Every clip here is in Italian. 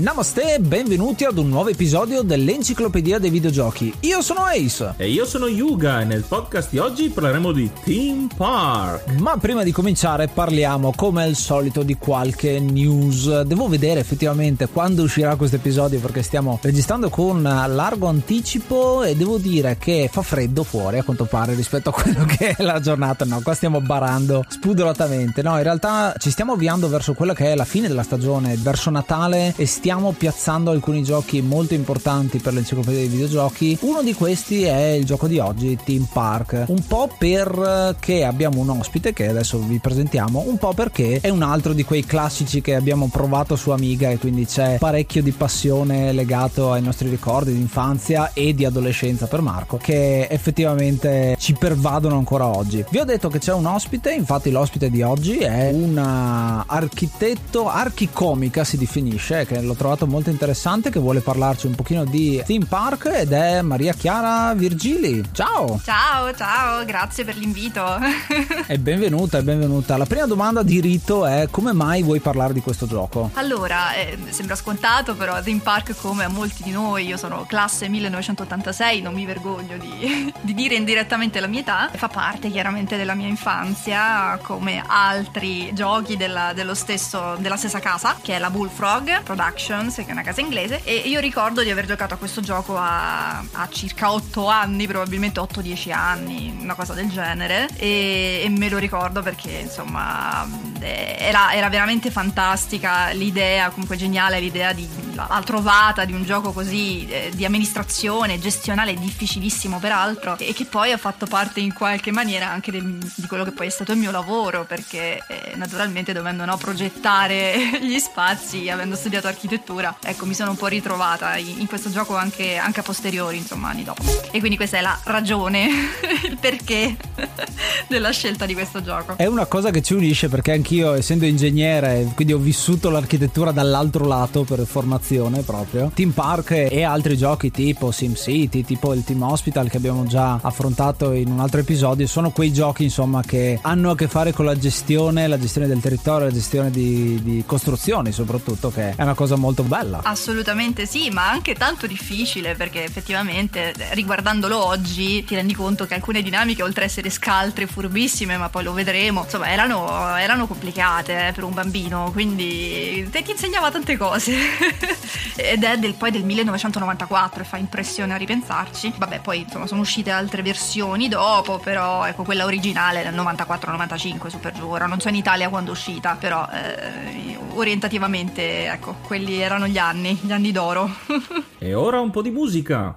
Namaste, benvenuti ad un nuovo episodio dell'Enciclopedia dei Videogiochi. Io sono Ace. E io sono Yuga e nel podcast di oggi parleremo di Theme Park. Ma prima di cominciare parliamo come al solito di qualche news. Devo vedere effettivamente quando uscirà questo episodio perché stiamo registrando con largo anticipo e devo dire che fa freddo fuori a quanto pare rispetto a quello che è la giornata. No, qua stiamo barando spudoratamente. No, in realtà ci stiamo avviando verso quella che è la fine della stagione, verso Natale e stiamo stiamo piazzando alcuni giochi molto importanti per l'enciclopedia dei videogiochi. Uno di questi è il gioco di oggi, Team Park. Un po' perché abbiamo un ospite che adesso vi presentiamo, un po' perché è un altro di quei classici che abbiamo provato su Amiga e quindi c'è parecchio di passione legato ai nostri ricordi di infanzia e di adolescenza per Marco che effettivamente ci pervadono ancora oggi. Vi ho detto che c'è un ospite, infatti l'ospite di oggi è un architetto archicomica si definisce che lo trovato molto interessante che vuole parlarci un pochino di theme park ed è Maria Chiara Virgili. Ciao! Ciao, ciao, grazie per l'invito. e benvenuta, e benvenuta. La prima domanda di rito è come mai vuoi parlare di questo gioco? Allora, eh, sembra scontato però theme park come a molti di noi, io sono classe 1986, non mi vergogno di, di dire indirettamente la mia età, fa parte chiaramente della mia infanzia come altri giochi della, stesso, della stessa casa che è la Bullfrog Production Productions, che è una casa inglese, e io ricordo di aver giocato a questo gioco a, a circa 8 anni, probabilmente 8-10 anni, una cosa del genere, e, e, me lo ricordo perché insomma era, era, veramente fantastica l'idea, comunque geniale l'idea di, la, trovata di un gioco così eh, di amministrazione, gestionale, difficilissimo peraltro, e che poi ha fatto parte in qualche maniera anche del, di quello che poi è stato il mio lavoro, perché eh, naturalmente dovendo no, progettare gli spazi, avendo studiato architettura. Ecco, mi sono un po' ritrovata in questo gioco anche, anche a posteriori, insomma, anni dopo. E quindi questa è la ragione, il perché della scelta di questo gioco. È una cosa che ci unisce perché anch'io, essendo ingegnere, quindi ho vissuto l'architettura dall'altro lato per formazione proprio. Team Park e altri giochi tipo SimCity, tipo il Team Hospital che abbiamo già affrontato in un altro episodio, sono quei giochi insomma che hanno a che fare con la gestione, la gestione del territorio, la gestione di, di costruzioni soprattutto, che è una cosa molto bella. Assolutamente sì, ma anche tanto difficile perché effettivamente riguardandolo oggi ti rendi conto che alcune dinamiche oltre ad essere scaltre, furbissime, ma poi lo vedremo, insomma erano, erano complicate eh, per un bambino, quindi te, ti insegnava tante cose. Ed è del, poi del 1994 e fa impressione a ripensarci. Vabbè, poi insomma sono uscite altre versioni dopo, però ecco quella originale del 94-95 super giù, ora non so in Italia quando è uscita, però eh, orientativamente ecco quelli quelli erano gli anni, gli anni d'oro. e ora un po' di musica.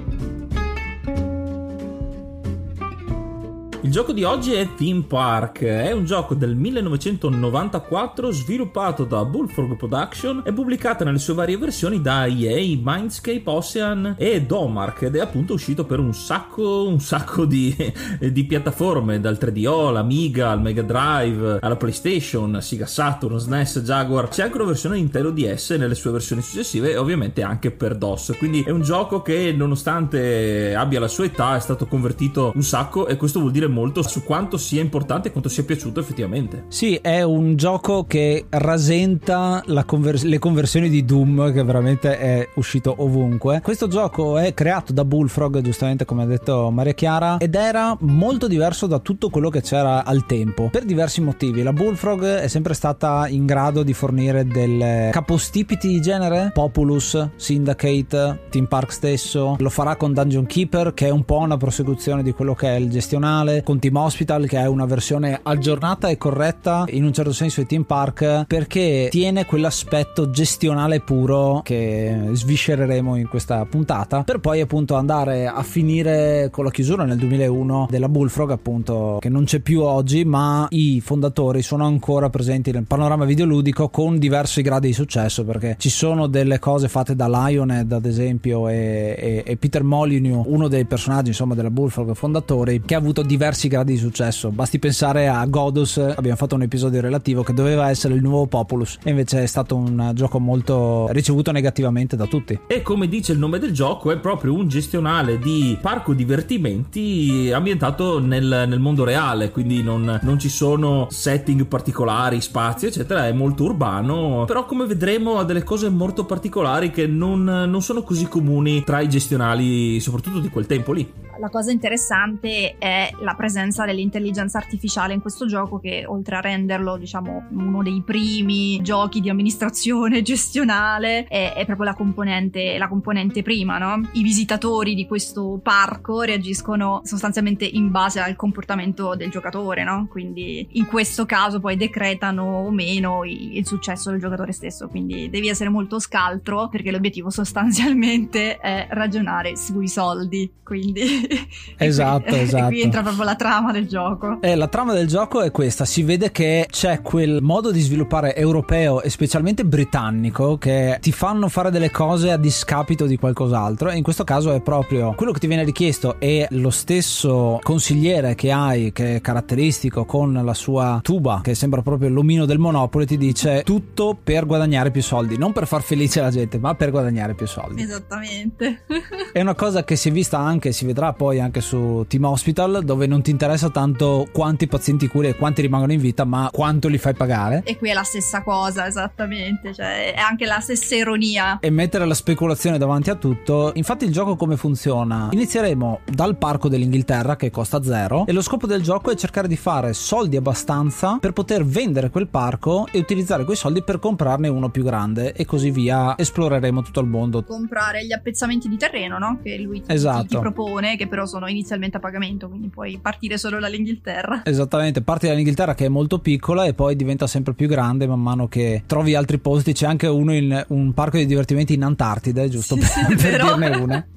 Il gioco di oggi è Theme Park, è un gioco del 1994 sviluppato da Bullfrog Production e pubblicato nelle sue varie versioni da EA, Mindscape, Ocean e Domark ed è appunto uscito per un sacco, un sacco di, di piattaforme, dal 3DO, l'Amiga, al Mega Drive, alla PlayStation, Sega Saturn, SNES, Jaguar, c'è anche una versione Nintendo DS nelle sue versioni successive e ovviamente anche per DOS, quindi è un gioco che nonostante abbia la sua età è stato convertito un sacco e questo vuol dire molto su quanto sia importante e quanto sia piaciuto effettivamente. Sì, è un gioco che rasenta conver- le conversioni di Doom che veramente è uscito ovunque. Questo gioco è creato da Bullfrog, giustamente come ha detto Maria Chiara, ed era molto diverso da tutto quello che c'era al tempo. Per diversi motivi. La Bullfrog è sempre stata in grado di fornire delle capostipiti di genere, Populus, Syndicate, Team Park stesso. Lo farà con Dungeon Keeper, che è un po' una prosecuzione di quello che è il gestionale con Team Hospital che è una versione aggiornata e corretta in un certo senso di Team Park perché tiene quell'aspetto gestionale puro che sviscereremo in questa puntata per poi appunto andare a finire con la chiusura nel 2001 della Bullfrog appunto che non c'è più oggi ma i fondatori sono ancora presenti nel panorama videoludico con diversi gradi di successo perché ci sono delle cose fatte da Lionhead ad esempio e, e, e Peter Molyneux uno dei personaggi insomma della Bullfrog fondatori che ha avuto diversi diversi gradi di successo. Basti pensare a Godus, abbiamo fatto un episodio relativo che doveva essere il nuovo Populus e invece è stato un gioco molto ricevuto negativamente da tutti. E come dice il nome del gioco, è proprio un gestionale di parco divertimenti ambientato nel, nel mondo reale, quindi non, non ci sono setting particolari, spazi, eccetera, è molto urbano, però come vedremo ha delle cose molto particolari che non, non sono così comuni tra i gestionali, soprattutto di quel tempo lì la cosa interessante è la presenza dell'intelligenza artificiale in questo gioco che oltre a renderlo diciamo uno dei primi giochi di amministrazione gestionale è, è proprio la componente, la componente prima, no? I visitatori di questo parco reagiscono sostanzialmente in base al comportamento del giocatore, no? Quindi in questo caso poi decretano o meno il, il successo del giocatore stesso, quindi devi essere molto scaltro perché l'obiettivo sostanzialmente è ragionare sui soldi, quindi esatto, qui, esatto. qui entra proprio la trama del gioco. Eh, la trama del gioco è questa: si vede che c'è quel modo di sviluppare europeo e specialmente britannico che ti fanno fare delle cose a discapito di qualcos'altro. E in questo caso è proprio quello che ti viene richiesto e lo stesso consigliere che hai, che è caratteristico con la sua tuba, che sembra proprio l'omino del Monopoli, ti dice tutto per guadagnare più soldi, non per far felice la gente, ma per guadagnare più soldi. Esattamente. è una cosa che si è vista anche, si vedrà poi anche su Team Hospital dove non ti interessa tanto quanti pazienti curi e quanti rimangono in vita ma quanto li fai pagare. E qui è la stessa cosa esattamente cioè è anche la stessa ironia. E mettere la speculazione davanti a tutto. Infatti il gioco come funziona? Inizieremo dal parco dell'Inghilterra che costa zero e lo scopo del gioco è cercare di fare soldi abbastanza per poter vendere quel parco e utilizzare quei soldi per comprarne uno più grande e così via. Esploreremo tutto il mondo. Comprare gli appezzamenti di terreno no? che lui esatto. ti, ti propone che però sono inizialmente a pagamento, quindi puoi partire solo dall'Inghilterra. Esattamente, parti dall'Inghilterra che è molto piccola e poi diventa sempre più grande man mano che trovi altri posti. C'è anche uno in un parco di divertimenti in Antartide, giusto sì, per, sì, per dirne una.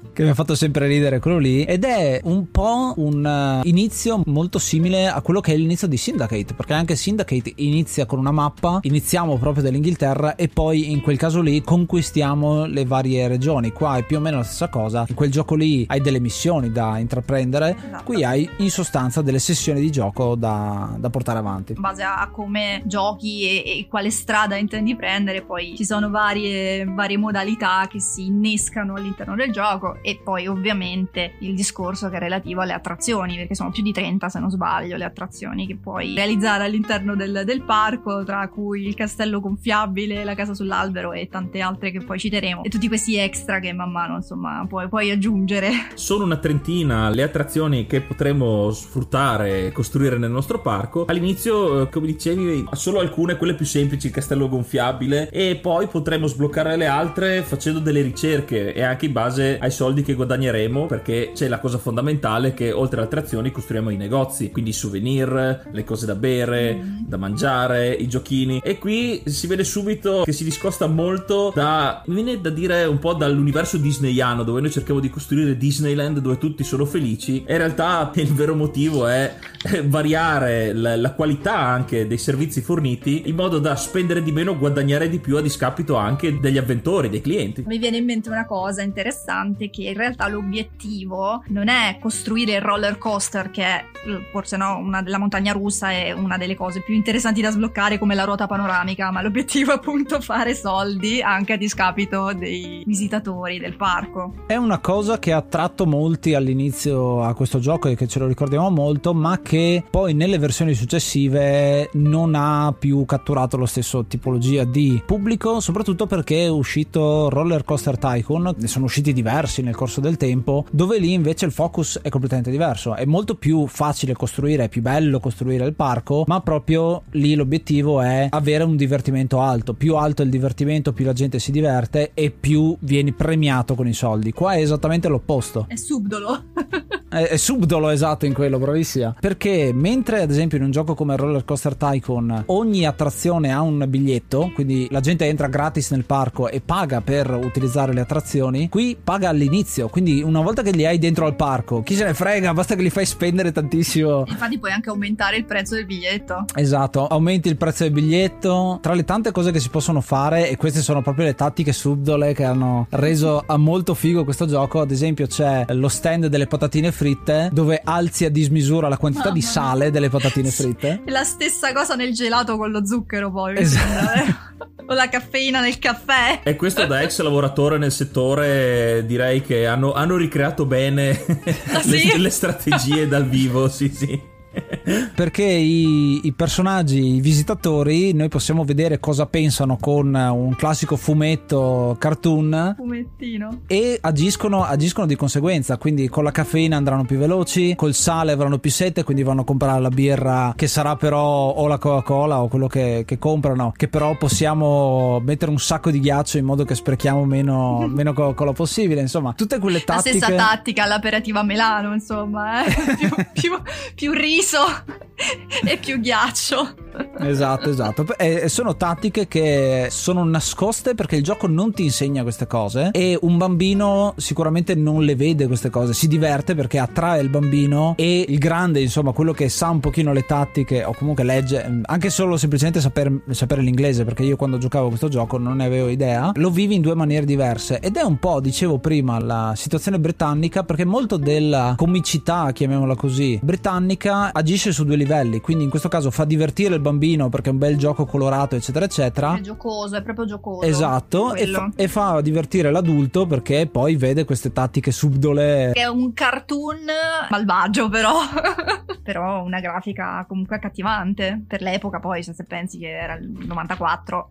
che mi ha fatto sempre ridere quello lì ed è un po' un uh, inizio molto simile a quello che è l'inizio di Syndicate perché anche Syndicate inizia con una mappa iniziamo proprio dall'Inghilterra e poi in quel caso lì conquistiamo le varie regioni. Qua è più o meno la stessa cosa. In quel gioco lì hai delle missioni da intraprendere esatto. qui hai in sostanza delle sessioni di gioco da, da portare avanti. In base a come giochi e, e, quale strada intendi prendere poi ci sono varie, varie modalità che si innescano all'interno del gioco e poi ovviamente il discorso che è relativo alle attrazioni, perché sono più di 30 se non sbaglio le attrazioni che puoi realizzare all'interno del, del parco, tra cui il castello gonfiabile, la casa sull'albero e tante altre che poi citeremo e tutti questi extra che man mano insomma puoi, puoi aggiungere. Sono una trentina le attrazioni che potremo sfruttare e costruire nel nostro parco. All'inizio, eh, come dicevi, solo alcune, quelle più semplici, il castello gonfiabile e poi potremo sbloccare le altre facendo delle ricerche e anche in base ai soldi soldi che guadagneremo perché c'è la cosa fondamentale che oltre alle attrazioni costruiamo i negozi, quindi i souvenir, le cose da bere, mm. da mangiare, i giochini e qui si vede subito che si discosta molto da mi viene da dire un po' dall'universo disneyano dove noi cerchiamo di costruire Disneyland dove tutti sono felici e in realtà il vero motivo è variare la, la qualità anche dei servizi forniti in modo da spendere di meno, guadagnare di più a discapito anche degli avventori, dei clienti. Mi viene in mente una cosa interessante che in realtà l'obiettivo non è costruire il roller coaster che è forse no, una della montagna russa è una delle cose più interessanti da sbloccare come la ruota panoramica, ma l'obiettivo è appunto fare soldi anche a discapito dei visitatori del parco. È una cosa che ha attratto molti all'inizio a questo gioco e che ce lo ricordiamo molto, ma che poi nelle versioni successive non ha più catturato lo stesso tipologia di pubblico, soprattutto perché è uscito Roller Coaster Tycoon, ne sono usciti diversi nel corso del tempo, dove lì invece il focus è completamente diverso, è molto più facile costruire, è più bello costruire il parco, ma proprio lì l'obiettivo è avere un divertimento alto, più alto è il divertimento, più la gente si diverte e più vieni premiato con i soldi. Qua è esattamente l'opposto. È subdolo. è, è subdolo esatto in quello, bravissima. Perché mentre ad esempio in un gioco come Roller Coaster Tycoon ogni attrazione ha un biglietto, quindi la gente entra gratis nel parco e paga per utilizzare le attrazioni, qui paga all'inizio, quindi una volta che li hai dentro al parco, chi se ne frega, basta che li fai spendere tantissimo. Infatti puoi anche aumentare il prezzo del biglietto. Esatto, aumenti il prezzo del biglietto. Tra le tante cose che si possono fare, e queste sono proprio le tattiche subdole che hanno reso molto figo questo gioco, ad esempio c'è lo stand delle patatine fritte dove alzi a dismisura la quantità Mamma di sale delle patatine fritte. È la stessa cosa nel gelato con lo zucchero poi. Esatto. o la caffeina nel caffè. E questo da ex lavoratore nel settore direi che hanno, hanno ricreato bene ah, sì? le, le strategie dal vivo, sì sì. Perché i, i, personaggi, i visitatori, noi possiamo vedere cosa pensano con un classico fumetto cartoon. Fumettino. E agiscono, agiscono di conseguenza. Quindi con la caffeina andranno più veloci, col sale avranno più sete, quindi vanno a comprare la birra che sarà però o la Coca-Cola o quello che, che comprano, che però possiamo mettere un sacco di ghiaccio in modo che sprechiamo meno, meno Coca-Cola possibile. Insomma, tutte quelle tattiche. La stessa tattica all'aperitiva Melano, insomma, eh? più, più, più riso riso e più ghiaccio. Esatto, esatto. E sono tattiche che sono nascoste perché il gioco non ti insegna queste cose e un bambino sicuramente non le vede queste cose, si diverte perché attrae il bambino e il grande, insomma, quello che sa un pochino le tattiche o comunque legge, anche solo semplicemente sapere, sapere l'inglese, perché io quando giocavo a questo gioco non ne avevo idea, lo vivi in due maniere diverse ed è un po', dicevo prima, la situazione britannica perché molto della comicità, chiamiamola così, britannica agisce su due livelli, quindi in questo caso fa divertire il bambino perché è un bel gioco colorato, eccetera, eccetera. È giocoso, è proprio giocoso. Esatto, e fa, e fa, divertire l'adulto perché poi vede queste tattiche subdole. È un cartoon malvagio, però. però una grafica comunque accattivante per l'epoca, poi, se pensi che era il 94.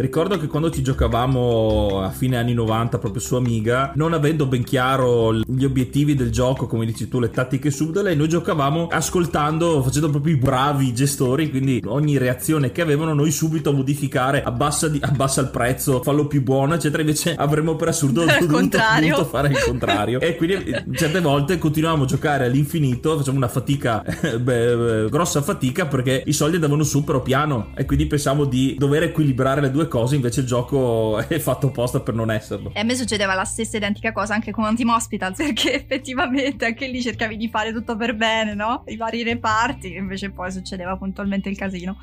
Ricordo che quando ci giocavamo a fine anni 90 proprio su Amiga, non avendo ben chiaro gli obiettivi del gioco, come dici tu, le tattiche subdole, noi giocavamo ascoltando, facendo proprio i bravi gestori, quindi ogni reazione che avevano noi subito a modificare, abbassa, di, abbassa il prezzo, fallo più buono, eccetera, invece avremmo per assurdo dovuto fare il contrario. e quindi certe volte continuavamo a giocare all'infinito, facciamo una fatica, beh, grossa fatica perché i soldi andavano su però piano e quindi pensavamo di dover equilibrare le due cose, invece il gioco è fatto apposta per non esserlo. E a me succedeva la stessa identica cosa anche con Team Hospital, perché effettivamente anche lì cercavi di fare tutto per bene, no? I vari reparti, invece poi succedeva puntualmente il casino.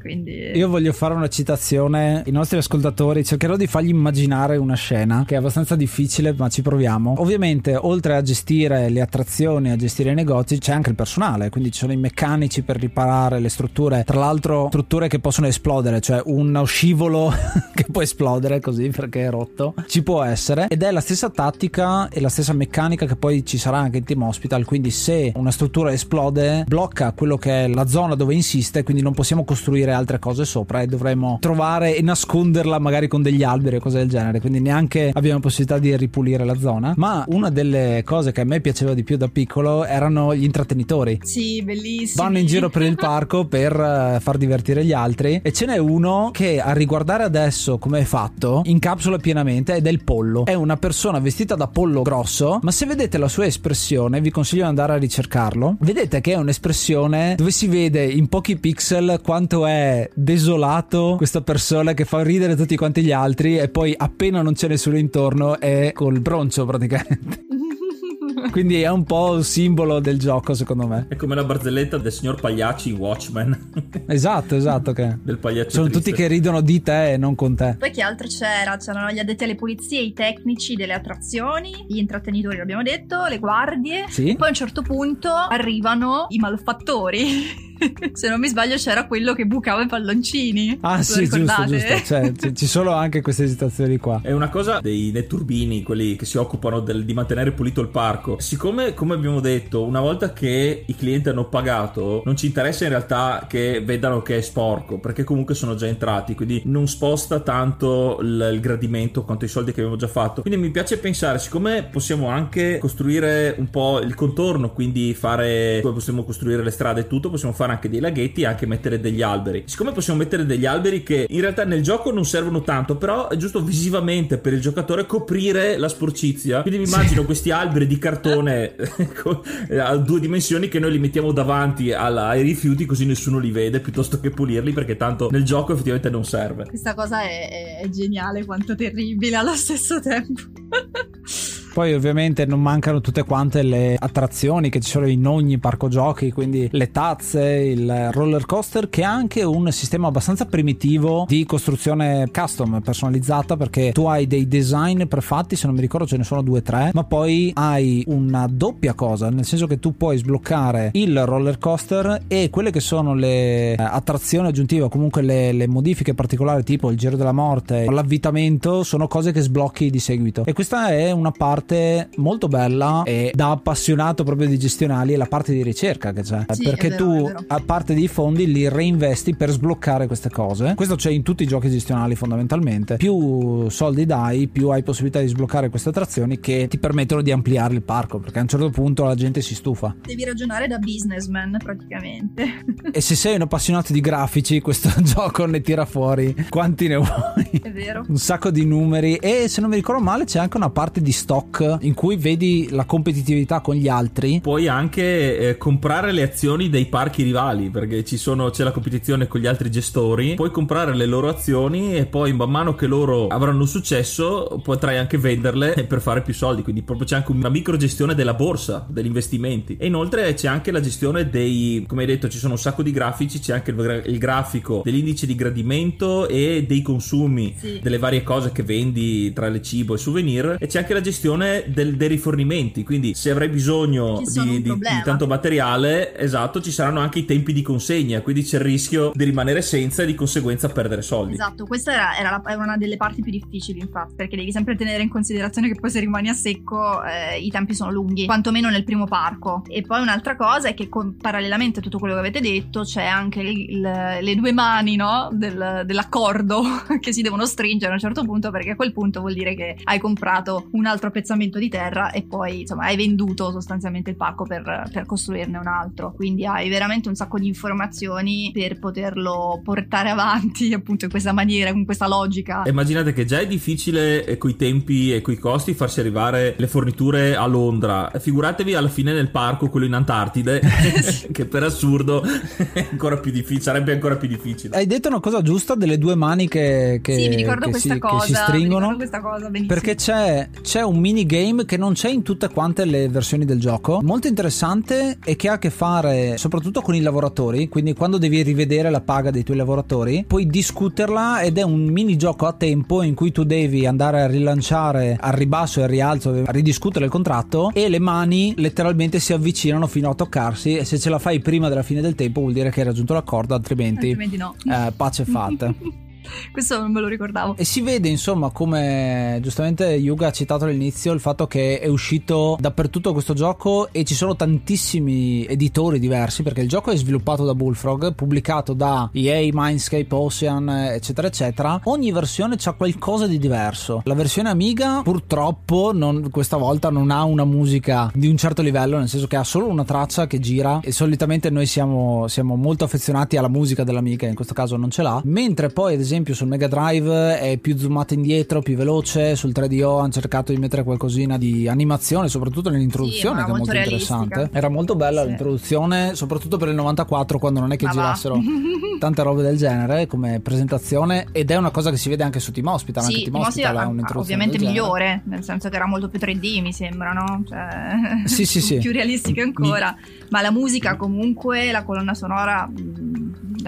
Quindi... Io voglio fare una citazione, i nostri ascoltatori cercherò di fargli immaginare una scena che è abbastanza difficile, ma ci proviamo. Ovviamente, oltre a gestire le attrazioni, a gestire i negozi, c'è anche il personale, quindi ci sono i meccanici per riparare le strutture, tra l'altro strutture che possono esplodere, cioè uno scivolo che può esplodere così perché è rotto, ci può essere. Ed è la stessa tattica e la stessa meccanica che poi ci sarà anche in Team Hospital, quindi se una struttura esplode blocca quello che è la zona dove insiste, quindi non possiamo costruire altre cose sopra e dovremo trovare e nasconderla magari con degli alberi o cose del genere, quindi neanche abbiamo possibilità di ripulire la zona, ma una delle cose che a me piaceva di più da piccolo erano gli intrattenitori. Sì, bellissimo. Vanno in giro per il parco per uh, far divertire gli altri. E ce n'è uno che a riguardare adesso come è fatto incapsula pienamente ed è il pollo. È una persona vestita da pollo grosso, ma se vedete la sua espressione, vi consiglio di andare a ricercarlo. Vedete che è un'espressione dove si vede in pochi pixel quanto è desolato questa persona che fa ridere tutti quanti gli altri e poi appena non c'è nessuno intorno è col broncio praticamente. Quindi è un po' un simbolo del gioco, secondo me. È come la barzelletta del signor Pagliacci in Watchmen. esatto, esatto. Che del pagliaccio Sono triste. tutti che ridono di te e non con te. Poi che altro c'era? C'erano gli addetti alle pulizie, i tecnici delle attrazioni, gli intrattenitori, l'abbiamo detto, le guardie. Sì. Poi a un certo punto arrivano i malfattori. Se non mi sbaglio c'era quello che bucava i palloncini. Ah Lo sì, giusto, ricordate? giusto. Cioè, ci- ci sono anche queste situazioni qua. È una cosa dei netturbini, quelli che si occupano del- di mantenere pulito il parco. Siccome, come abbiamo detto, una volta che i clienti hanno pagato, non ci interessa in realtà che vedano che è sporco, perché comunque sono già entrati, quindi non sposta tanto il, il gradimento quanto i soldi che abbiamo già fatto. Quindi mi piace pensare, siccome possiamo anche costruire un po' il contorno, quindi fare, come possiamo costruire le strade e tutto, possiamo fare anche dei laghetti e anche mettere degli alberi. Siccome possiamo mettere degli alberi che in realtà nel gioco non servono tanto, però è giusto visivamente per il giocatore coprire la sporcizia. Quindi mi immagino questi alberi di cartone con- a due dimensioni che noi li mettiamo davanti alla- ai rifiuti così nessuno li vede piuttosto che pulirli perché tanto nel gioco effettivamente non serve. Questa cosa è, è- è geniale quanto terribile allo stesso tempo. Poi ovviamente non mancano tutte quante le attrazioni che ci sono in ogni parco giochi, quindi le tazze, il roller coaster che ha anche un sistema abbastanza primitivo di costruzione custom, personalizzata perché tu hai dei design prefatti, se non mi ricordo ce ne sono due o tre, ma poi hai una doppia cosa, nel senso che tu puoi sbloccare il roller coaster e quelle che sono le eh, attrazioni aggiuntive o comunque le, le modifiche particolari tipo il giro della morte, l'avvitamento, sono cose che sblocchi di seguito. E questa è una parte molto bella e da appassionato proprio di gestionali è la parte di ricerca che c'è. Sì, perché vero, tu a parte dei fondi li reinvesti per sbloccare queste cose. Questo c'è in tutti i giochi gestionali fondamentalmente. Più soldi dai, più hai possibilità di sbloccare queste attrazioni che ti permettono di ampliare il parco, perché a un certo punto la gente si stufa. Devi ragionare da businessman praticamente. E se sei un appassionato di grafici, questo gioco ne tira fuori quanti ne vuoi. È vero. Un sacco di numeri e se non mi ricordo male c'è anche una parte di stock in cui vedi la competitività con gli altri. Puoi anche eh, comprare le azioni dei parchi rivali perché ci sono, c'è la competizione con gli altri gestori. Puoi comprare le loro azioni e poi man mano che loro avranno successo potrai anche venderle per fare più soldi. Quindi proprio c'è anche una microgestione della borsa, degli investimenti. E inoltre c'è anche la gestione dei, come hai detto, ci sono un sacco di grafici. C'è anche il, il grafico dell'indice di gradimento e dei consumi Sì. delle varie cose che vendi tra il cibo e souvenir. E c'è anche la gestione del- dei rifornimenti. Quindi se avrai bisogno di, di- di tanto materiale, esatto, ci saranno anche i tempi di consegna. Quindi c'è il rischio di rimanere senza e di conseguenza perdere soldi. Esatto, questa era, era la- era una delle parti più difficili, infatti, perché devi sempre tenere in considerazione che poi se rimani a secco eh, i tempi sono lunghi, quantomeno nel primo parco. E poi un'altra cosa è che con- parallelamente a tutto quello che avete detto c'è anche il- il- le due mani, no? Del- dell'accordo che si devono stringere a un certo punto, perché a quel punto vuol dire che hai comprato un altro pezzetto pezzamento di terra e poi insomma hai venduto sostanzialmente il parco per, per costruirne un altro. Quindi hai veramente un sacco di informazioni per poterlo portare avanti appunto in questa maniera, con questa logica. Immaginate che già è difficile eh, coi tempi e coi costi farsi arrivare le forniture a Londra. Figuratevi alla fine nel parco, quello in Antartide, che per assurdo è ancora più difficile, sarebbe ancora più difficile. Hai detto una cosa giusta delle due mani che, che, sì, mi ricordo che, questa si, cosa, che si stringono. questa cosa perché c'è, c'è un minigame che non c'è in tutte quante le versioni del gioco, molto interessante e che ha a che fare soprattutto con i lavoratori. Quindi quando devi rivedere la paga dei tuoi lavoratori, puoi discuterla ed è un minigioco a tempo in cui tu devi andare a rilanciare al ribasso e al rialzo, a ridiscutere il contratto e le mani letteralmente si avvicinano fino a toccarsi e se ce la fai prima della fine del tempo vuol dire che hai raggiunto l'accordo, altrimenti, altrimenti no. eh, pace fatte. Questo non me lo ricordavo. E si vede, insomma, come giustamente Yuga ha citato all'inizio, il fatto che è uscito dappertutto questo gioco e ci sono tantissimi editori diversi, perché il gioco è sviluppato da Bullfrog, pubblicato da EA, Mindscape, Ocean, eccetera, eccetera. Ogni versione ha qualcosa di diverso. La versione Amiga, purtroppo, non, questa volta non ha una musica di un certo livello, nel senso che ha solo una traccia che gira e solitamente noi siamo, siamo molto affezionati alla musica dell'Amiga, in questo caso non ce l'ha. Mentre poi, ad esempio, esempio sul Mega Drive è più zoomato indietro, più veloce, sul 3DO hanno cercato di mettere qualcosina di animazione, soprattutto nell'introduzione sì, che è molto realistica. interessante. Era molto bella sì. l'introduzione, soprattutto per il 94 quando non è che Ma girassero tante robe del genere come presentazione ed è una cosa che si vede anche su Team Hospital, sì, anche Team Hospital ha un'introduzione ovviamente migliore, nel senso che era molto più 3D mi sembra, no? Cioè, sì, sì, sì. più realistica ancora. Mi... Ma la musica comunque, la colonna sonora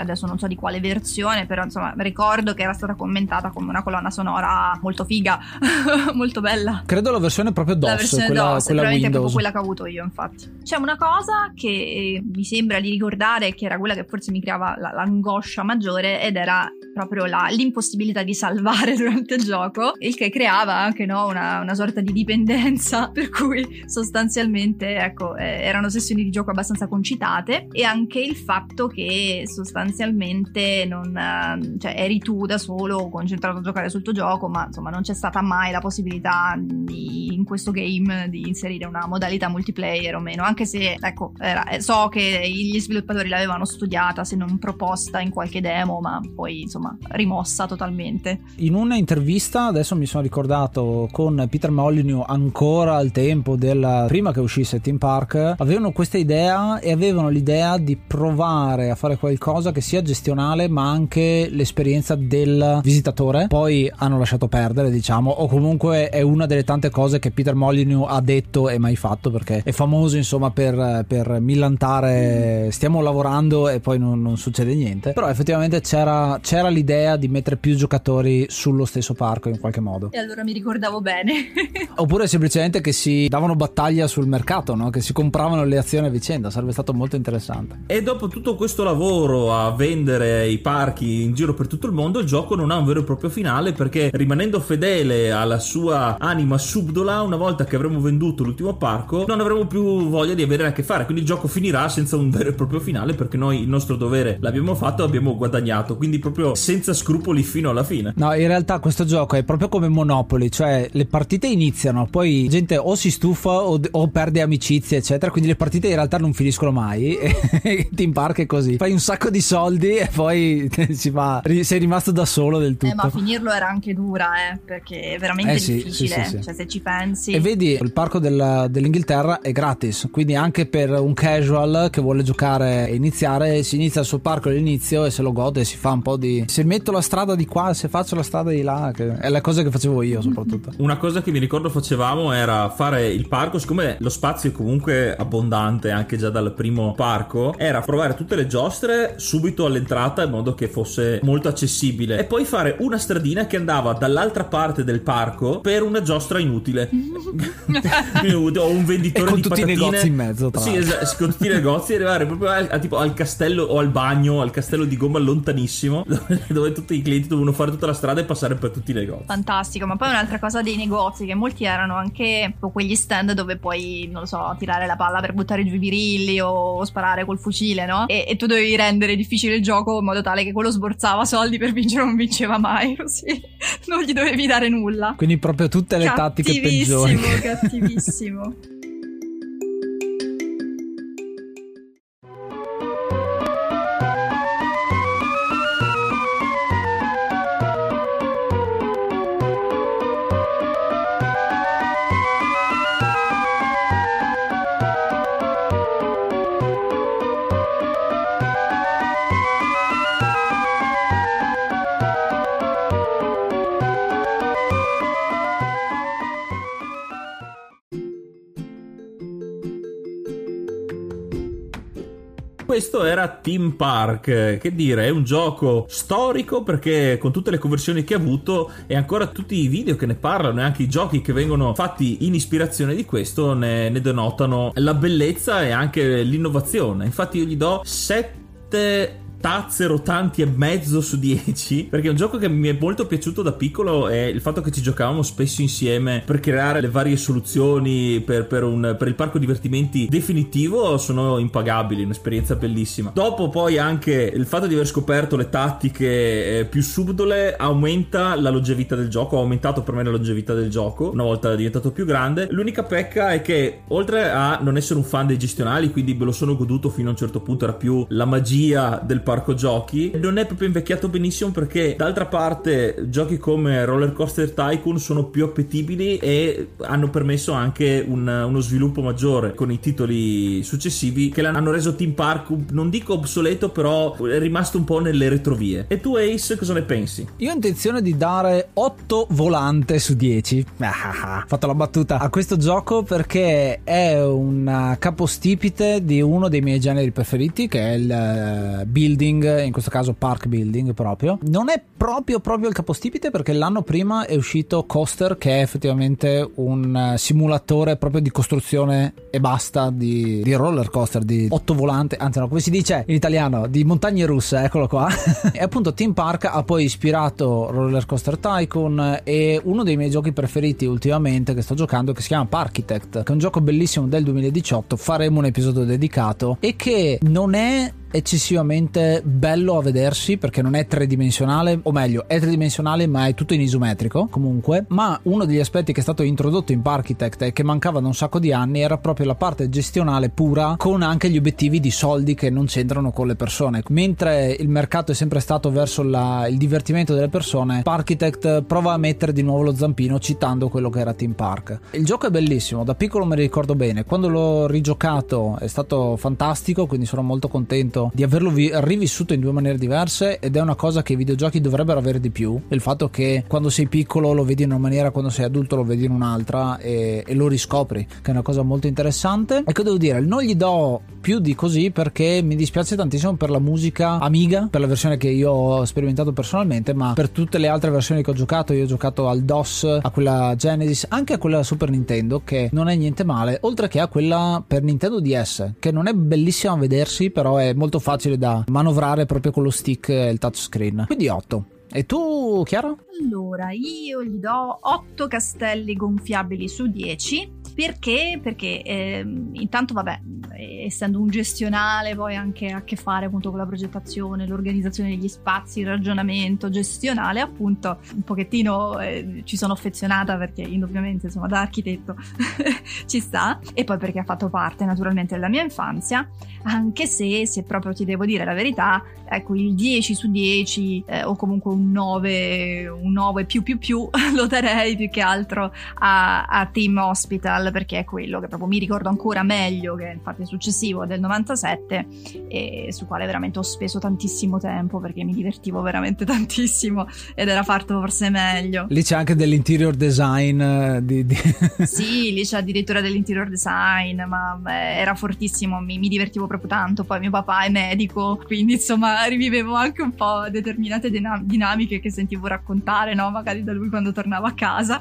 adesso non so di quale versione, però insomma ricordo che era stata commentata come una colonna sonora molto figa, molto bella. Credo la versione proprio DOS, la versione quella, DOS, quella Windows. proprio quella che ho avuto io, infatti. C'è una cosa che mi sembra di ricordare che era quella che forse mi creava la, l'angoscia maggiore ed era proprio la, l'impossibilità di salvare durante il gioco, il che creava anche no, una, una, sorta di dipendenza, per cui sostanzialmente ecco, eh, erano sessioni di gioco abbastanza concitate e anche il fatto che sostanzialmente non, eh, cioè, eri tu da solo concentrato a giocare sul tuo gioco, ma insomma non c'è stata mai la possibilità di, in questo game di inserire una modalità multiplayer o meno, anche se ecco, era, so che gli sviluppatori l'avevano studiata, se non proposta in qualche demo, ma poi insomma rimossa totalmente. In una intervista, adesso mi sono ricordato con Peter Molyneux ancora al tempo della prima che uscisse Team Park, avevano questa idea e avevano l'idea di provare a fare qualcosa che sia gestionale ma anche l'esperienza del visitatore. Poi hanno lasciato perdere, diciamo, o comunque è una delle tante cose che Peter Molyneux ha detto e mai fatto perché è famoso insomma per, per millantare stiamo lavorando e poi non, non succede niente. Però effettivamente c'era, c'era l'idea di mettere più giocatori sullo stesso parco in qualche modo. E allora mi ricordavo bene. Oppure semplicemente che si davano battaglia sul mercato, no? che si compravano le azioni a vicenda, sarebbe stato molto interessante. E dopo tutto questo lavoro a vendere i parchi in giro per tutto il mondo, il gioco non ha un vero e proprio finale perché rimanendo fedele alla sua anima subdola, una volta che avremo venduto l'ultimo parco, non avremo più voglia di avere a che fare. Quindi il gioco finirà senza un vero e proprio finale perché noi il nostro dovere l'abbiamo fatto e abbiamo guadagnato. Quindi proprio senza scrupoli fino alla fine. No, in realtà questo gioco è proprio come Monopoly, cioè le partite iniziano, poi gente o si stufa o, o perde amicizie, eccetera. Quindi le partite in realtà non finiscono mai. Team Park è così. Fai un sacco di soldi e poi si va, sei rimasto da solo del tutto. Eh, ma finirlo era anche dura, eh, perché è veramente Eh, sì, difficile. sì, sì, sì. Cioè, se ci pensi. E vedi, il parco del- dell'Inghilterra è gratis, quindi anche per un casual che vuole giocare e iniziare, si inizia il suo parco all'inizio e se lo gode, si fa un po' di... Se metto la strada di qua, se faccio la strada di là, che è la cosa che facevo io soprattutto. Una cosa che mi ricordo facevamo era fare il parco, siccome lo spazio è comunque abbondante anche già dal primo parco, era provare tutte le giostre subito all'entrata in modo che fosse molto accessibile e poi fare una stradina che andava dall'altra parte del parco per una giostra inutile. o un venditore E con di tutti i patatine. negozi in mezzo, tra Sì, esatto, con tutti i negozi e arrivare proprio al, a- tipo al castello o al bagno, al castello di gomma lontanissimo, dove dove tutti i clienti dovevano fare tutta la strada e passare per tutti i negozi. Fantastico, ma poi un'altra cosa dei negozi, che molti erano anche quegli stand dove puoi, non lo so, tirare la palla per buttare giù i birilli o sparare col fucile, no? E, e tu dovevi rendere difficile il gioco in modo tale che quello sborzava soldi per vincere non vinceva mai, così non gli dovevi dare nulla. Quindi proprio tutte le tattiche peggiori. Cattivissimo, cattivissimo. questo era Team Park, che dire, è un gioco storico perché con tutte le conversioni che ha avuto e ancora tutti i video che ne parlano e anche i giochi che vengono fatti in ispirazione di questo ne, ne denotano la bellezza e anche l'innovazione. Infatti io gli do 7 tazze rotanti e mezzo su 10 perché è un gioco che mi è molto piaciuto da piccolo e il fatto che ci giocavamo spesso insieme per creare le varie soluzioni per, per, un, per il parco divertimenti definitivo sono impagabili, un'esperienza bellissima. Dopo poi anche il fatto di aver scoperto le tattiche eh, più subdole aumenta la longevità del gioco, ha aumentato per me la longevità del gioco una volta diventato più grande. L'unica pecca è che oltre a non essere un fan dei gestionali, quindi me lo sono goduto fino a un certo punto, era più la magia del parco parco giochi. Non è proprio invecchiato benissimo perché d'altra parte giochi come Roller Coaster Tycoon sono più appetibili e hanno permesso anche un, uno sviluppo maggiore con i titoli successivi che hanno reso Team Park non dico obsoleto però è rimasto un po' nelle retrovie. E tu Ace cosa ne pensi? Io ho intenzione di dare 8 volante su 10 ho fatto la battuta a questo gioco perché è un capostipite di uno dei miei generi preferiti che è il eh, build building, in questo caso park building proprio. Non è proprio proprio il capostipite perché l'anno prima è uscito Coaster che è effettivamente un eh, simulatore proprio di costruzione e basta di, di roller coaster, di otto volante, anzi no, come si dice in italiano, di montagne russe, eccolo qua. e appunto Team Park ha poi ispirato Roller Coaster Tycoon e uno dei miei giochi preferiti ultimamente che sto giocando che si chiama Parkitect, che è un gioco bellissimo del 2018, faremo un episodio dedicato e che non è eccessivamente bello a vedersi perché non è tridimensionale, o meglio, è tridimensionale ma è tutto in isometrico comunque, ma uno degli aspetti che è stato introdotto in Parkitect e che mancava da un sacco di anni era proprio la parte gestionale pura con anche gli obiettivi di soldi che non c'entrano con le persone. Mentre il mercato è sempre stato verso la, il divertimento delle persone, Parkitect prova a mettere di nuovo lo zampino citando quello che era Team Park. Il gioco è bellissimo, da piccolo me lo ricordo bene, quando l'ho rigiocato è stato fantastico, quindi sono molto contento di averlo vi- rivissuto in due maniere diverse ed è una cosa che i videogiochi dovrebbero avere di più. Il fatto che quando sei piccolo lo vedi in una maniera, quando sei adulto lo vedi in un'altra e, e lo riscopri, che è una cosa molto interessante. E che devo dire, non gli do più di così perché mi dispiace tantissimo per la musica Amiga, per la versione che io ho sperimentato personalmente, ma per tutte le altre versioni che ho giocato, io ho giocato al DOS, a quella Genesis, anche a quella Super Nintendo, che non è niente male, oltre che a quella per Nintendo DS, che non è bellissima a vedersi, però è molto facile da manovrare proprio con lo stick il touchscreen. Quindi 8. E tu, Chiara? Allora, io gli do 8 castelli gonfiabili su 10 perché? Perché eh, intanto, vabbè, essendo un gestionale, poi anche a che fare appunto con la progettazione, l'organizzazione degli spazi, il ragionamento gestionale, appunto, un pochettino eh, ci sono affezionata perché indubbiamente, insomma, da architetto ci sta. E poi perché ha fatto parte naturalmente della mia infanzia, anche se, se proprio ti devo dire la verità, ecco, il 10 su 10 eh, o comunque un 9, un 9 più più più lo darei più che altro a, a Team Hospital perché è quello che proprio mi ricordo ancora meglio, che infatti è successivo del 97 e sul quale veramente ho speso tantissimo tempo perché mi divertivo veramente tantissimo ed era fatto forse meglio. Lì c'è anche dell'interior design eh, di, di... Sì, lì c'è addirittura dell'interior design, ma era fortissimo, mi, mi divertivo proprio tanto, poi mio papà è medico, quindi insomma rivivevo anche un po' determinate dinamiche che sentivo raccontare, no? magari da lui quando tornava a casa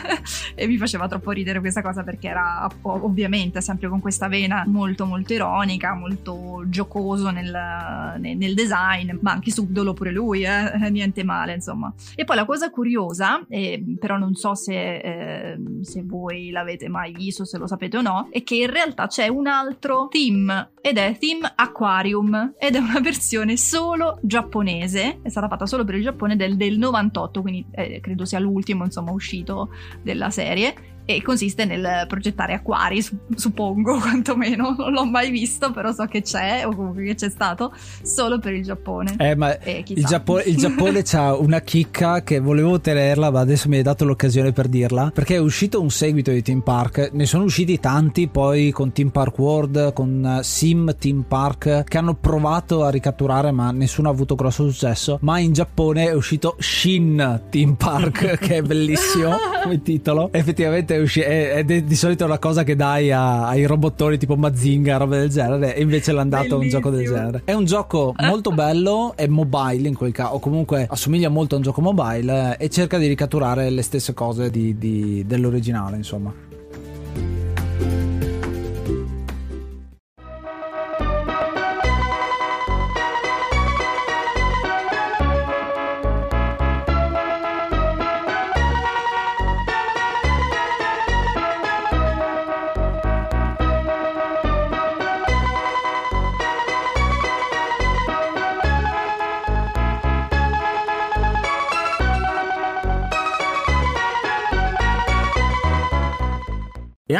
e mi faceva troppo ridere questa cosa perché era ovviamente sempre con questa vena molto molto ironica, molto giocoso nel, nel design, ma anche subdolo pure lui, eh? niente male insomma. E poi la cosa curiosa, eh, però non so se, eh, se voi l'avete mai visto, se lo sapete o no, è che in realtà c'è un altro team ed è Team Aquarium ed è una versione solo giapponese, è stata fatta solo per il Giappone del, del 98, quindi eh, credo sia l'ultimo insomma uscito della serie e consiste nel progettare acquari, suppongo, quantomeno. Non l'ho mai visto, però so che c'è, o comunque che c'è stato, solo per il Giappone. Eh, ma il Giappone, il Giappone ha una chicca che volevo tenerla, ma adesso mi hai dato l'occasione per dirla, perché è uscito un seguito di Team Park, ne sono usciti tanti, poi con Team Park World, con Sim Team Park, che hanno provato a ricatturare, ma nessuno ha avuto grosso successo, ma in Giappone è uscito Shin Team Park, che è bellissimo come titolo. Effettivamente è, usci- è, è di solito una cosa che dai a, ai robottoni tipo Mazinga, roba del genere, e invece l'hanno dato un gioco del genere. È un gioco molto bello, è mobile in quel caso, o comunque assomiglia molto a un gioco mobile eh, e cerca di ricatturare le stesse cose di, di, dell'originale, insomma.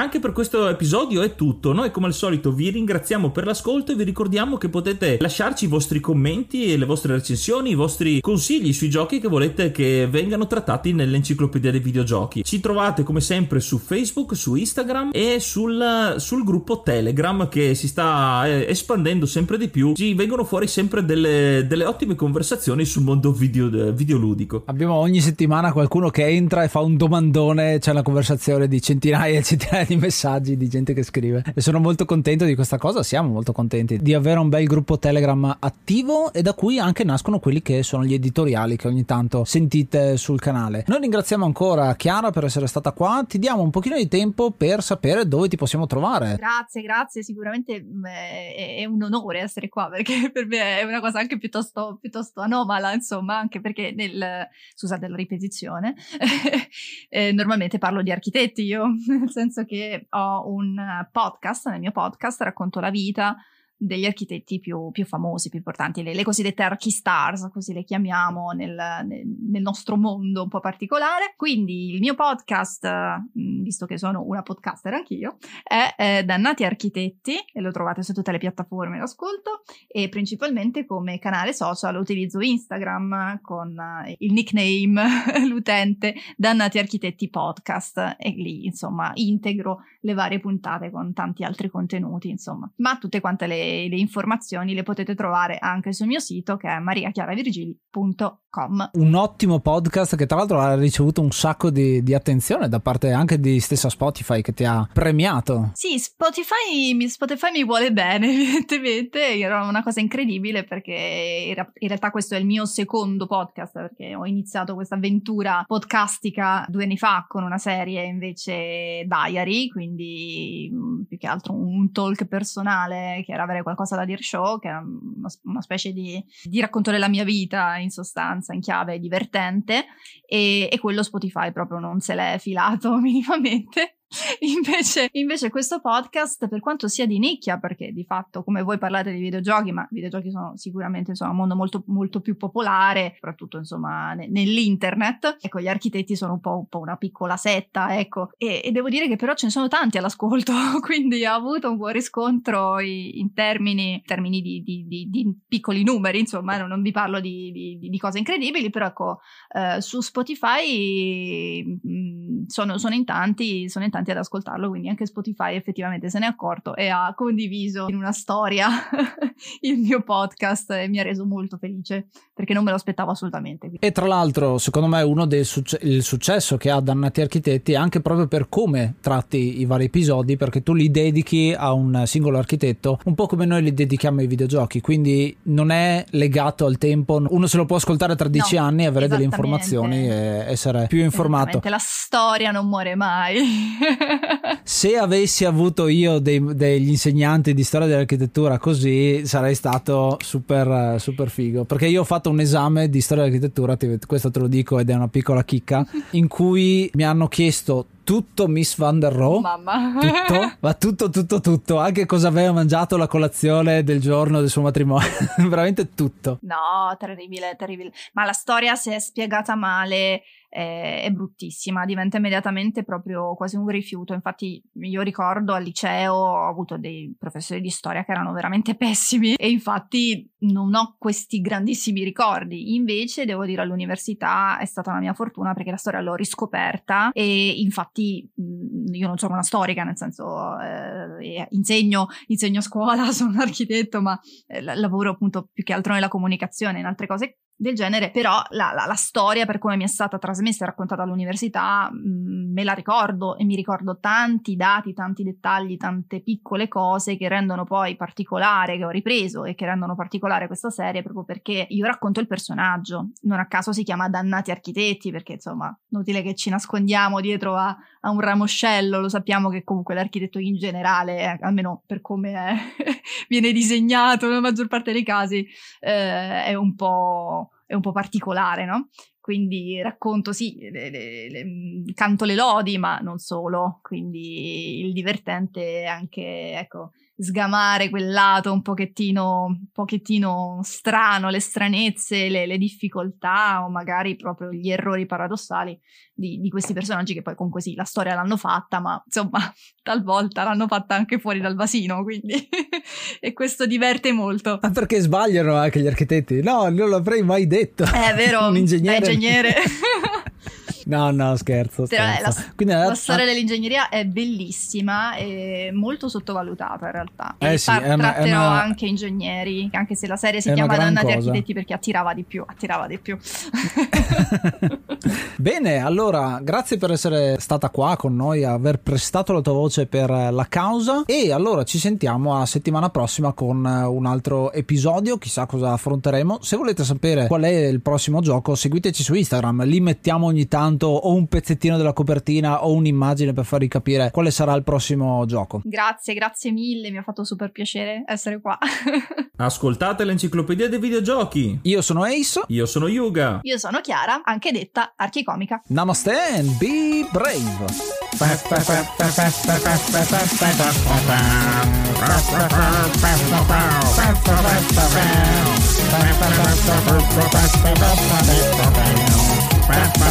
Anche per questo episodio è tutto. Noi come al solito vi ringraziamo per l'ascolto e vi ricordiamo che potete lasciarci i vostri commenti le vostre recensioni, i vostri consigli sui giochi che volete che vengano trattati nell'enciclopedia dei videogiochi. Ci trovate come sempre su Facebook, su Instagram e sul, sul gruppo Telegram che si sta eh, espandendo sempre di più. Ci vengono fuori sempre delle, delle ottime conversazioni sul mondo video, videoludico. Abbiamo ogni settimana qualcuno che entra e fa un domandone, c'è una conversazione di centinaia e centinaia di messaggi di gente che scrive e sono molto contento di questa cosa, siamo molto contenti di avere un bel gruppo Telegram attivo e da cui anche nascono quelli che sono gli editoriali che ogni tanto sentite sul canale. Noi ringraziamo ancora Chiara per essere stata qua, ti diamo un pochino di tempo per sapere dove ti possiamo trovare. Grazie, grazie, sicuramente mm, è un onore essere qua perché per me è una cosa anche piuttosto, piuttosto anomala, insomma, anche perché nel, scusate la ripetizione, eh, normalmente parlo di architetti io, nel senso che ho un podcast, nel mio podcast racconto la vita degli architetti più, più famosi, più importanti, le, le, cosiddette archistars, così le chiamiamo nel, nel, nostro mondo un po' particolare. Quindi il mio podcast, mm, visto che sono una podcaster anch'io, è eh, Dannati Architetti e lo trovate su tutte le piattaforme d'ascolto e principalmente come canale social utilizzo Instagram con eh, il nickname l'utente Dannati Architetti Podcast e lì insomma integro le varie puntate con tanti altri contenuti insomma. Ma tutte quante le le, informazioni le potete trovare anche sul mio sito che è mariachiaravirgili.com. Un ottimo podcast che tra l'altro ha ricevuto un sacco di, di, attenzione da parte anche di stessa Spotify che ti ha premiato. Sì, Spotify, Spotify mi vuole bene evidentemente, era una cosa incredibile perché in realtà questo è il mio secondo podcast perché ho iniziato questa avventura podcastica due anni fa con una serie invece Diary, quindi mm, più che altro un talk personale che era avere qualcosa da dire show, che è una, una specie di, di, racconto della mia vita in sostanza, in chiave divertente, e, e quello Spotify proprio non se l'è filato minimamente. Invece, invece, questo podcast, per quanto sia di nicchia, perché di fatto come voi parlate di videogiochi, ma i videogiochi sono sicuramente insomma, un mondo molto, molto più popolare, soprattutto insomma ne, nell'internet, ecco gli architetti sono un po', un po una piccola setta, ecco, e, e, devo dire che però ce ne sono tanti all'ascolto, quindi ha avuto un buon riscontro in termini, termini di, di, di, di, piccoli numeri, insomma, non, non vi parlo di, cose incredibili, però ecco, eh, su Spotify mh, mm, sono, sono, in tanti, sono in tanti ad ascoltarlo, quindi anche Spotify effettivamente se ne è accorto e ha condiviso in una storia il mio podcast e mi ha reso molto felice perché non me lo aspettavo assolutamente. E tra l'altro, secondo me, uno del succe- successo che ha Dannati Architetti è anche proprio per come tratti i vari episodi, perché tu li dedichi a un singolo architetto, un po' come noi li dedichiamo ai videogiochi, quindi non è legato al tempo, uno se lo può ascoltare tra dieci no, anni, avere delle informazioni e essere più informato. La storia non muore mai. Se avessi avuto io dei, degli insegnanti di storia dell'architettura così, sarei stato super, super figo. Perché io ho fatto un esame di storia dell'architettura, questo te lo dico ed è una piccola chicca, in cui mi hanno chiesto tutto Miss Van der Rohe. Mamma. Tutto, ma tutto, tutto, tutto. Anche cosa aveva mangiato la colazione del giorno del suo matrimonio. Veramente tutto. No, terribile, terribile. Ma la storia si è spiegata male è, è bruttissima, diventa immediatamente proprio quasi un rifiuto. Infatti, io ricordo al liceo ho avuto dei professori di storia che erano veramente pessimi e infatti non ho questi grandissimi ricordi. Invece, devo dire, all'università è stata una mia fortuna perché la storia l'ho riscoperta e infatti io non sono una storica, nel senso eh, insegno, insegno a scuola, sono un architetto, ma eh, lavoro appunto più che altro nella comunicazione, in altre cose del genere, però la, la, la, storia per come mi è stata trasmessa e raccontata all'università mh, mm, me la ricordo e mi ricordo tanti dati, tanti dettagli, tante piccole cose che rendono poi particolare, che ho ripreso e che rendono particolare questa serie proprio perché io racconto il personaggio, non a caso si chiama Dannati Architetti perché insomma inutile che ci nascondiamo dietro a, a un ramoscello, lo sappiamo che comunque l'architetto in generale, eh, almeno per come è, viene disegnato nella maggior parte dei casi, eh, è un po' è un po' particolare, no? Quindi racconto, sì, le, le, le, canto le lodi, ma non solo. Quindi il divertente è anche, ecco, sgamare quel lato un pochettino, un pochettino strano, le stranezze, le, le, difficoltà o magari proprio gli errori paradossali di, di, questi personaggi che poi comunque sì, la storia l'hanno fatta, ma insomma talvolta l'hanno fatta anche fuori dal vasino, quindi e questo diverte molto. Ah, perché sbagliano anche gli architetti? No, non l'avrei mai detto. È vero, un ingegnere. ingegnere. No, no, scherzo. scherzo. La, Quindi, la, la storia dell'ingegneria è bellissima e molto sottovalutata in realtà. Eh sì, par- una, tratterò una... anche ingegneri, anche se la serie si chiama Dannati Architetti perché attirava di più, attirava di più. Bene, allora, grazie per essere stata qua con noi, aver prestato la tua voce per la causa e allora ci sentiamo a settimana prossima con un altro episodio, chissà cosa affronteremo. Se volete sapere qual è il prossimo gioco, seguiteci su Instagram, lì mettiamo ogni tanto soltanto o un pezzettino della copertina o un'immagine per farvi capire quale sarà il prossimo gioco. Grazie, grazie mille, mi ha fatto super piacere essere qua. Ascoltate l'enciclopedia dei videogiochi. Io sono Ace. Io sono Yuga. Io sono Chiara, anche detta Archicomica. Namaste and be brave. Ha